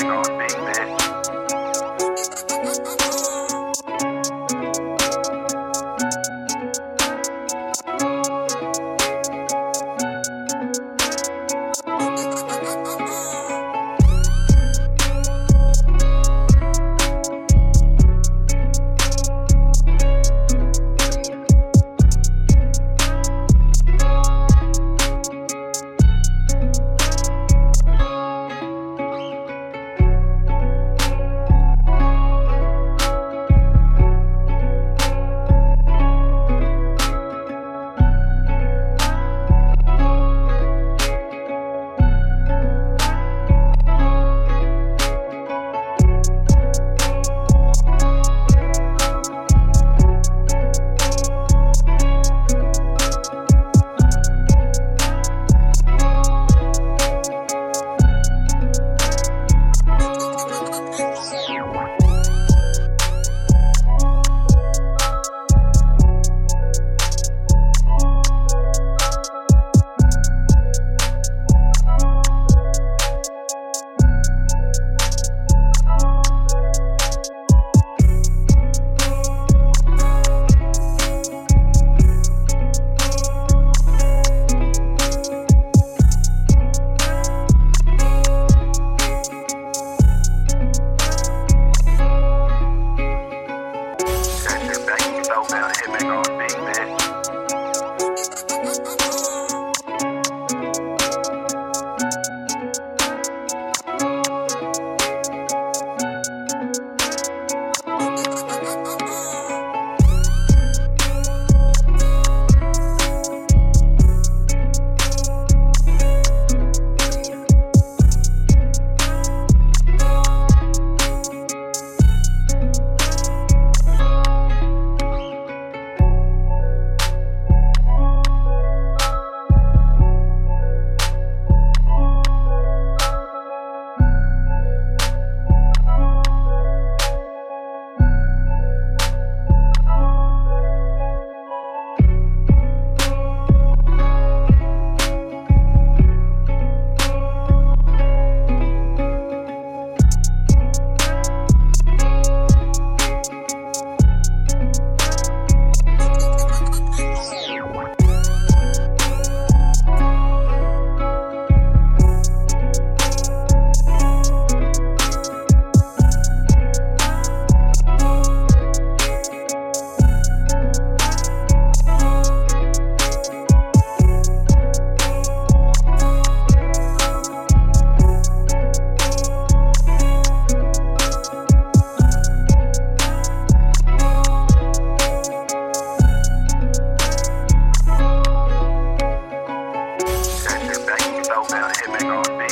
back on big bitch. Hit back on big bitch.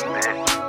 Got